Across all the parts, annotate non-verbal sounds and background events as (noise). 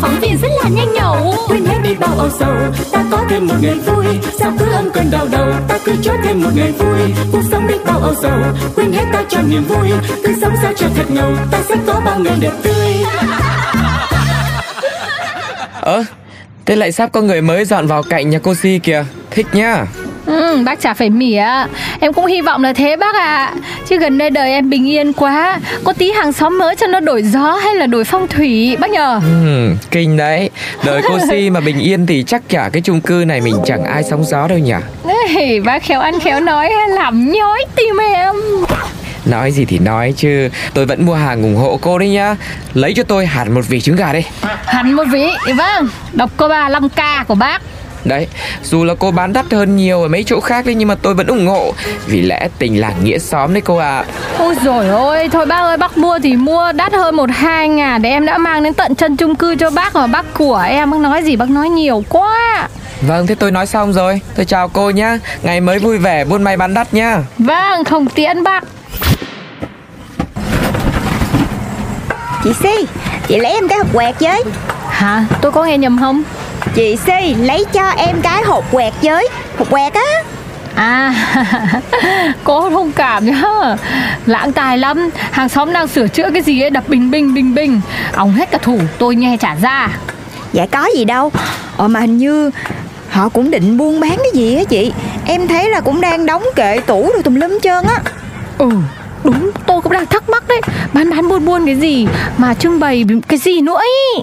phóng viên rất là nhanh nhẩu. Quên hết đi bao âu sầu ta có thêm một ngày vui. Sao cứ âm cơn đau đầu ta cứ cho thêm một ngày vui. Cuộc sống đi bao âu sầu quên hết ta cho niềm vui. Cứ sống sao cho thật ngầu ta sẽ có bao ngày đẹp tươi. Ơ, thế lại sắp có người mới dọn vào cạnh nhà cô Si kìa. Thích nhá Ừ, bác chả phải mỉa. Em cũng hy vọng là thế bác ạ. Chứ gần đây đời em bình yên quá. Có tí hàng xóm mới cho nó đổi gió hay là đổi phong thủy bác nhờ? Ừ, Kinh đấy. Đời cô Si mà bình yên thì chắc cả cái chung cư này mình chẳng ai sóng gió đâu nhỉ? Ê, Bác khéo ăn khéo nói làm nhói tim em. Nói gì thì nói chứ. Tôi vẫn mua hàng ủng hộ cô đấy nhá. Lấy cho tôi hẳn một vỉ trứng gà đi. Hẳn một vị Vâng. Độc cô ba 5k của bác Đấy, dù là cô bán đắt hơn nhiều ở mấy chỗ khác đấy Nhưng mà tôi vẫn ủng hộ. Vì lẽ tình làng nghĩa xóm đấy cô ạ. À. Ôi rồi ôi Thôi bác ơi bác mua thì mua đắt hơn một hai ngàn Để em đã mang đến tận chân chung cư cho bác Mà bác của em Bác nói gì bác nói nhiều quá. Vâng, thế tôi nói xong rồi. Tôi chào cô nhá. Ngày mới vui vẻ, buôn may bán đắt nhá. Vâng không tiễn bác. Chị Si, chị lấy em cái hộp quẹt với. Hả? Tôi có nghe nhầm không Chị Si, lấy cho em cái hộp quẹt với. Hộp quẹt á. À (laughs) Cô thông cảm nhá. Lãng tài lắm. Hàng xóm đang sửa chữa cái gì ấy đập bình bình bình bình Ông hết cả thủ tôi nghe trả ra. Dạ có gì đâu. Ờ mà hình như Họ cũng định buôn bán cái gì á chị. Em thấy là cũng đang đóng kệ tủ rồi tùm lum trơn á. Ừ Đúng. Tôi cũng đang thắc mắc đấy. Bán bán buôn buôn cái gì Mà trưng bày cái gì nữa ý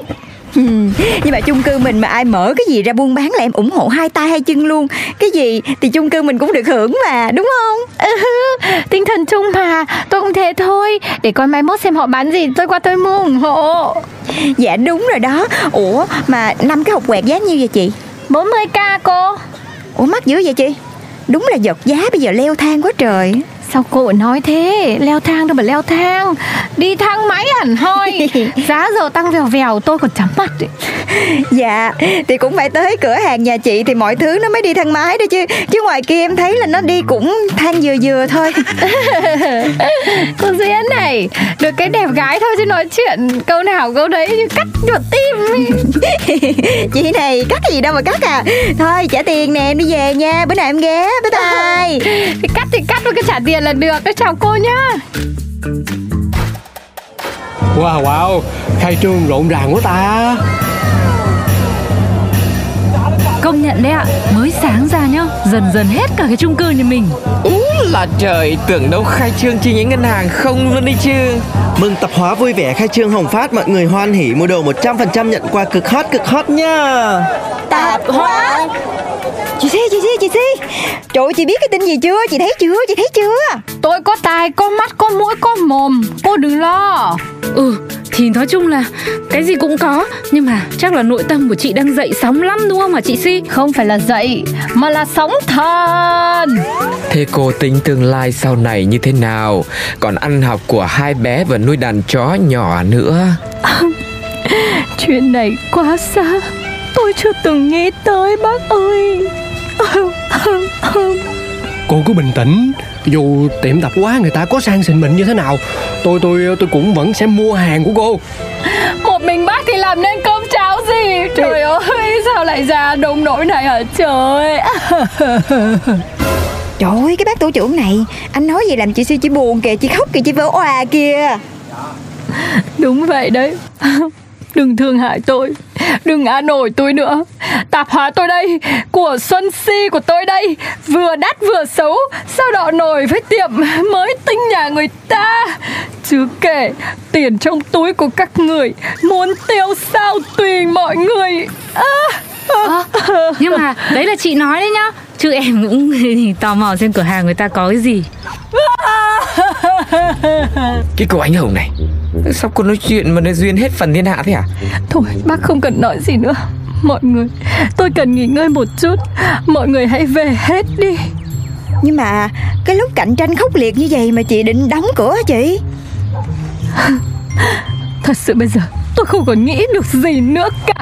(laughs) Nhưng mà chung cư mình mà ai mở cái gì ra buôn bán là em ủng hộ hai tay hai chân luôn. Cái gì thì chung cư mình cũng được hưởng mà đúng không? Ừ, Tinh thần chung mà. Tôi cũng thế thôi. Để coi mai mốt xem họ bán gì. Tôi qua tôi mua ủng hộ. Dạ đúng rồi đó. Ủa mà năm cái hộp quẹt giá nhiêu vậy chị? 40k cô. Ủa mắc dữ vậy chị? Đúng là giật giá bây giờ leo thang quá trời Sao cô nói thế? Leo thang đâu mà leo thang. Đi thang máy hẳn hoi. (laughs) Giá giờ tăng vèo vèo tôi còn chấm mặt ấy. Dạ Thì cũng phải tới cửa hàng nhà chị Thì mọi thứ nó mới đi thang máy đó chứ. Chứ ngoài kia em thấy là nó đi cũng thang vừa vừa thôi. (laughs) Cô Duyên này Được cái đẹp gái thôi chứ nói chuyện Câu nào câu đấy như cắt vào tim. (laughs) Chị này cắt gì đâu mà cắt à. Thôi trả tiền nè em đi về nha. Bữa nào em ghé. Bye bye. Thì cắt thì cắt với cái trả tiền là được. Cái chào cô nhá. Wow wow. Khai trương rộn ràng quá ta. Công nhận đấy ạ. Mới sáng ra nhá Dần dần hết cả cái chung cư nhà mình. Ú là trời Tưởng đâu khai trương chi nhánh ngân hàng không luôn đi chứ. Mừng tập hóa vui vẻ khai trương Hồng Phát mọi người hoan hỉ mua đồ 100% nhận quà cực hot cực hot nha. Tạp hóa Chị Si, chị Si, chị Si Trời ơi, chị biết cái tin gì chưa? Chị thấy chưa? Chị thấy chưa? Tôi có tai, có mắt, có mũi, có mồm. Cô đừng lo. Ừ thì nói chung là cái gì cũng có. Nhưng mà chắc là nội tâm của chị đang dậy sóng lắm đúng không hả chị Si? Không phải là dậy Mà là sóng thần. Thế cô tính tương lai sau này như thế nào? Còn ăn học của hai bé và nuôi đàn chó nhỏ nữa. Chuyện này quá xa Tôi chưa từng nghĩ tới bác ơi. Cô cứ bình tĩnh Dù tiệm tạp hóa người ta có sang xịn mịn như thế nào Tôi tôi tôi cũng vẫn sẽ mua hàng của cô. Một mình bác thì làm nên cơm cháo gì? Trời ơi sao lại ra đông nỗi này hả? Trời. Trời ơi, cái bác tổ trưởng này Anh nói gì làm chị Si chị buồn kìa Chị khóc kìa, chị vỡ òa kìa. Đúng vậy đấy Đừng thương hại tôi. Đừng ngã nổi tôi nữa. Tạp hóa tôi đây. Của Xuân Si của tôi đây. Vừa đắt vừa xấu. Sao đọ nổi với tiệm mới tinh nhà người ta? Chứ kể Tiền trong túi của các người Muốn tiêu sao tùy mọi người. À, à, Nhưng mà đấy là chị nói đấy nhá. Chứ em cũng (laughs) tò mò xem cửa hàng người ta có cái gì (laughs) Cái cô anh hồng này Sao cô nói chuyện mà nói duyên hết phần thiên hạ thế à Thôi bác không cần nói gì nữa. Mọi người Tôi cần nghỉ ngơi một chút. Mọi người hãy về hết đi. Nhưng mà cái lúc cạnh tranh khốc liệt như vậy Mà chị định đóng cửa hả chị? (laughs) Thật sự bây giờ tôi không còn nghĩ được gì nữa cả.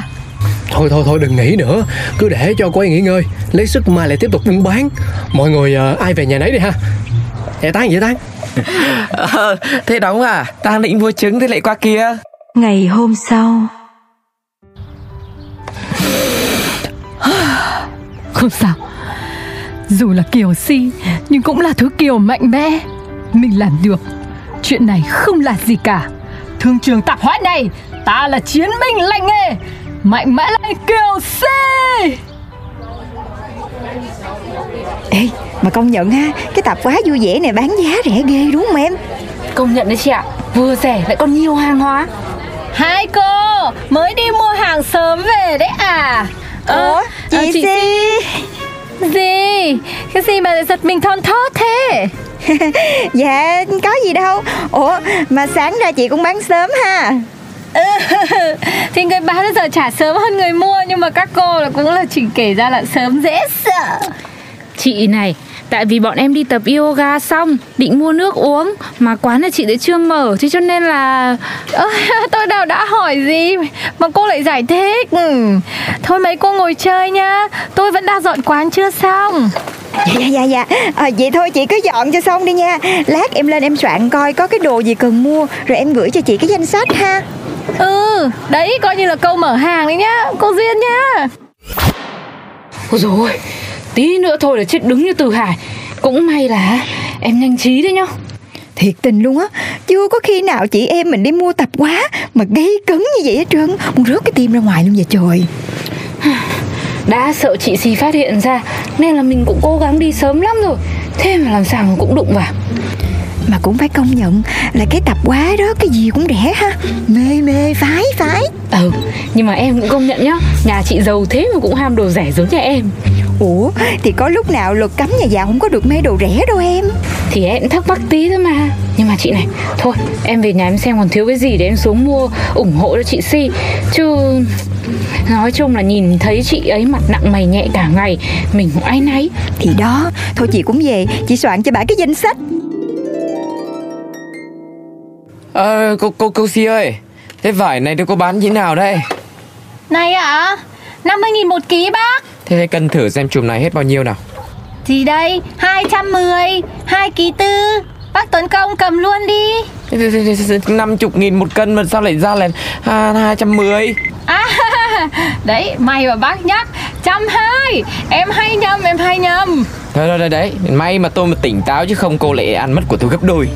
Thôi thôi thôi đừng nghĩ nữa. Cứ để cho cô ấy nghỉ ngơi. Lấy sức mai lại tiếp tục buôn bán. Mọi người ờ, ai về nhà nấy đi ha. Dạ tán vậy tán ờ, Thế đóng à? Đang định mua trứng thế lại qua kia. Ngày hôm sau. Không sao. Dù là Kiều Si Nhưng cũng là thứ Kiều mạnh mẽ. Mình làm được. Chuyện này không là gì cả. Thương trường tạp hóa này Ta là chiến binh lành nghề. Mạnh mẽ lên Kiều Si Ê mà công nhận ha Cái tạp hóa vui vẻ này bán giá rẻ ghê đúng không em? Công nhận đấy chị ạ Vừa rẻ lại còn nhiều hàng hóa. Hai cô Mới đi mua hàng sớm về đấy à? Ủa chị, à, chị Si Gì? Cái gì mà giật mình thon thót thế? (laughs) Dạ có gì đâu. Ủa mà sáng ra chị cũng bán sớm ha. (laughs) Thì người bán bây giờ trả sớm hơn người mua Nhưng mà các cô là cũng là chỉ kể ra là sớm dễ sợ. Chị này Tại vì bọn em đi tập yoga xong Định mua nước uống Mà quán là chị lại chưa mở Thế cho nên là (laughs) Ơ, Tôi đâu đã hỏi gì Mà cô lại giải thích. Ừ. Thôi mấy cô ngồi chơi nhá Tôi vẫn đang dọn quán chưa xong. Dạ dạ dạ dạ. À, Vậy thôi chị cứ dọn cho xong đi nha. Lát em lên em soạn coi có cái đồ gì cần mua Rồi em gửi cho chị cái danh sách ha. Ừ Đấy coi như là câu mở hàng đấy nhá. Cô Duyên nhá. Ôi dồi ôi Tí nữa thôi là chết đứng như từ hải. Cũng may là em nhanh trí đấy nhá. Thiệt tình luôn á Chưa có khi nào chị em mình đi mua tập quá Mà gây cấn như vậy hết trơn. Muốn rớt cái tim ra ngoài luôn vậy trời. (sighs) Đã sợ chị Si phát hiện ra Nên là mình cũng cố gắng đi sớm lắm rồi. Thế mà làm sao mà cũng đụng vào. Mà cũng phải công nhận là cái tập quá đó Cái gì cũng rẻ ha. Mê mê phái phái. Ừ Nhưng mà em cũng công nhận nhá Nhà chị giàu thế mà cũng ham đồ rẻ giống nhà em Ủa thì có lúc nào luật cấm nhà giàu không có được mê đồ rẻ đâu em? Thì em thắc mắc tí thôi mà. Nhưng mà chị này Thôi em về nhà em xem còn thiếu cái gì Để em xuống mua ủng hộ cho chị Si. Chứ Nói chung là nhìn thấy chị ấy mặt nặng mày nhẹ cả ngày Mình cũng áy náy. Thì đó Thôi chị cũng về Chị soạn cho bà cái danh sách. Ờ cô, cô, cô Si ơi Thế vải này tôi có bán như thế nào đây? Này ạ à, 50.000 một ký bác Thế hãy cân thử xem chùm này hết bao nhiêu nào. Gì đây 210 2 ký tư. Bác Tuấn Công cầm luôn đi. Năm chục nghìn một cân mà sao lại ra là hai trăm mười? À (laughs) Đấy may mà bác nhắc. Trăm hai Em hay nhầm em hay nhầm. Thôi rồi đấy, đấy May mà tôi mà tỉnh táo chứ không cô lại ăn mất của tôi gấp đôi.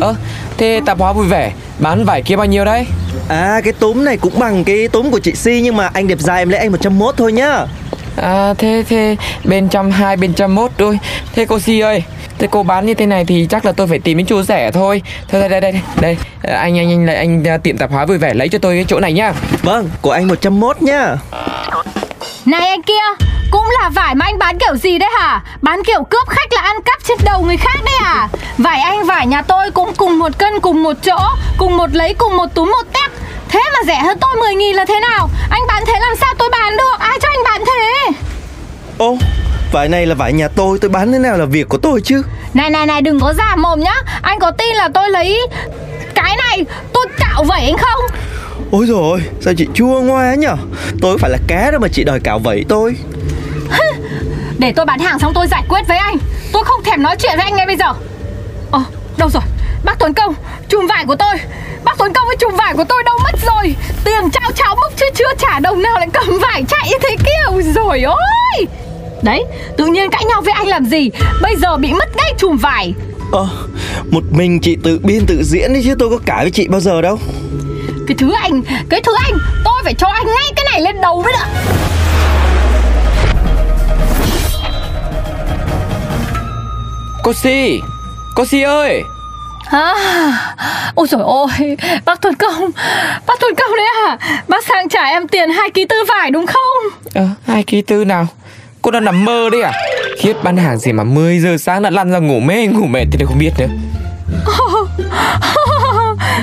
Ơ Thế tạp hóa vui vẻ Bán vải kia bao nhiêu đấy? À cái túm này cũng bằng cái túm của chị Si Nhưng mà anh đẹp dài em lấy anh 101 thôi nhá À thế thế bên trăm hai bên trăm mốt thôi. Thế cô Si ơi Thế cô bán như thế này thì chắc là tôi phải tìm đến chỗ rẻ thôi. Thôi đây đây đây đây. Anh anh anh lại anh à, tiệm tạp hóa vui vẻ lấy cho tôi cái chỗ này nhá. Vâng của anh 101 nhá. Này anh kia Cũng là vải mà anh bán kiểu gì đấy hả? Bán kiểu cướp khách là ăn cắp trên đầu người khác đấy à? Vải anh vải nhà tôi cũng cùng một cân cùng một chỗ Cùng một lấy cùng một túm một tép Thế mà rẻ hơn tôi 10 nghìn là thế nào? Anh bán thế làm sao tôi bán được? Ai cho anh bán thế? Ô vải này là vải nhà tôi Tôi bán thế nào là việc của tôi chứ? Này này này đừng có giả mồm nhá. Anh có tin là tôi lấy Cái này tôi cạo vẩy anh không? Ôi rồi sao chị chua ngoa nhở? Tôi phải là cá đâu mà chị đòi cạo vẩy tôi. Để tôi bán hàng xong tôi giải quyết với anh. Tôi không thèm nói chuyện với anh ngay bây giờ. Ờ đâu rồi? Bác Tuấn Công chùm vải của tôi Bác Tuấn Công với chùm vải của tôi đâu mất rồi. Tiền trao cháo mốc chứ chưa trả đồng nào lại cầm vải chạy như thế kia. Ôi rồi ôi Đấy tự nhiên cãi nhau với anh làm gì? Bây giờ bị mất ngay chùm vải. Ờ Một mình chị tự biên tự diễn đi chứ tôi có cãi với chị bao giờ đâu. Cái thứ anh Cái thứ anh Tôi phải cho anh ngay cái này lên đầu mới được. Cô Si Cô Si ơi À, ôi trời ơi, bác Tuấn Công, bác Tuấn Công đấy à? Bác sang trả em tiền 2 ký tư vải đúng không? Ờ hai ký tư nào? Cô đang nằm mơ đấy à? Khiếp bán hàng gì mà 10 giờ sáng đã lăn ra ngủ mê ngủ mệt thì không biết nữa. (laughs)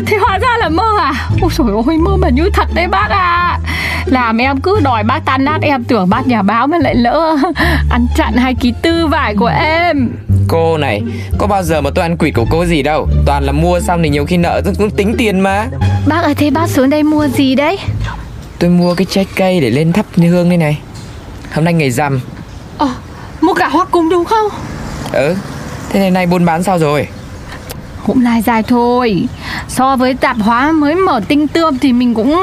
Thì hóa ra là mơ à? Ôi trời ơi mơ mà như thật đấy bác à Làm em cứ đòi bác tan nát Em tưởng bác nhà báo mà lại lỡ (laughs) Ăn chặn hai ký tư vải của em Cô này, có bao giờ mà tôi ăn quỵt của cô gì đâu. Toàn là mua xong thì nhiều khi nợ tôi cũng tính tiền mà. Bác ơi thế bác xuống đây mua gì đấy? Tôi mua cái trái cây để lên thắp hương đây này. Hôm nay ngày rằm. Ờ mua cả hoa cùng đúng không? Ừ, thế này nay buôn bán sao rồi? Cũng lai dài thôi. So với tạp hóa mới mở tinh tươm Thì mình cũng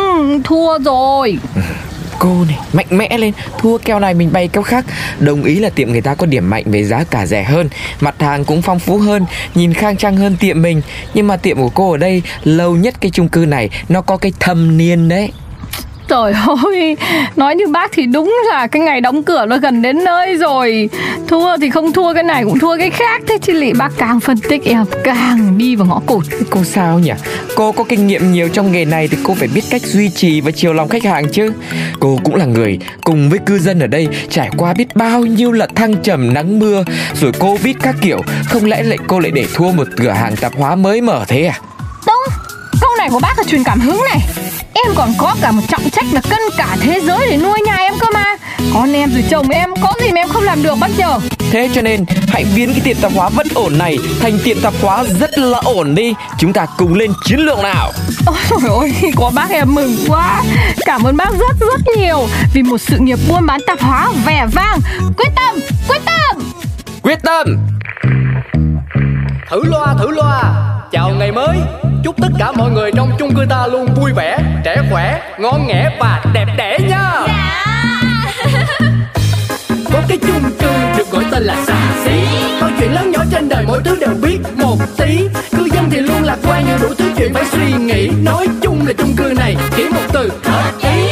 thua rồi Cô này, mạnh mẽ lên Thua keo này mình bay keo khác. Đồng ý là tiệm người ta có điểm mạnh về giá cả rẻ hơn Mặt hàng cũng phong phú hơn Nhìn khang trang hơn tiệm mình. Nhưng mà tiệm của cô ở đây Lâu nhất cái chung cư này Nó có cái thâm niên đấy. Trời ơi, nói như bác thì đúng là cái ngày đóng cửa nó gần đến nơi rồi. Thua thì không thua cái này cũng thua cái khác Thế chứ lị. Bác càng phân tích em càng đi vào ngõ cụt. Cô sao nhỉ? Cô có kinh nghiệm nhiều trong nghề này thì cô phải biết cách duy trì và chiều lòng khách hàng chứ. Cô cũng là người cùng với cư dân ở đây trải qua biết bao nhiêu là thăng trầm nắng mưa. Rồi Covid các kiểu Không lẽ lại cô lại để thua một cửa hàng tạp hóa mới mở thế à? Đúng, câu này của bác là truyền cảm hứng này Em còn có cả một trọng trách là cân cả thế giới để nuôi nhà em cơ mà. Con em rồi chồng em, có gì mà em không làm được bác nhờ Thế cho nên hãy biến cái tiệm tạp hóa bất ổn này thành tiệm tạp hóa rất là ổn đi. Chúng ta cùng lên chiến lược nào. Ôi trời ơi, có bác em mừng quá. Cảm ơn bác rất rất nhiều Vì một sự nghiệp buôn bán tạp hóa vẻ vang. Quyết tâm, quyết tâm! Quyết tâm! Thử loa thử loa. Chào ngày mới Chúc tất cả mọi người trong chung cư ta luôn vui vẻ Trẻ khỏe, ngon nghẻ và đẹp đẽ nha. Có cái chung cư được gọi tên là xà xí. Mọi chuyện lớn nhỏ trên đời mỗi thứ đều biết một tí. Cư dân thì luôn lạc quan nhiều đủ thứ chuyện phải suy nghĩ. Nói chung là chung cư này chỉ một từ hợp ý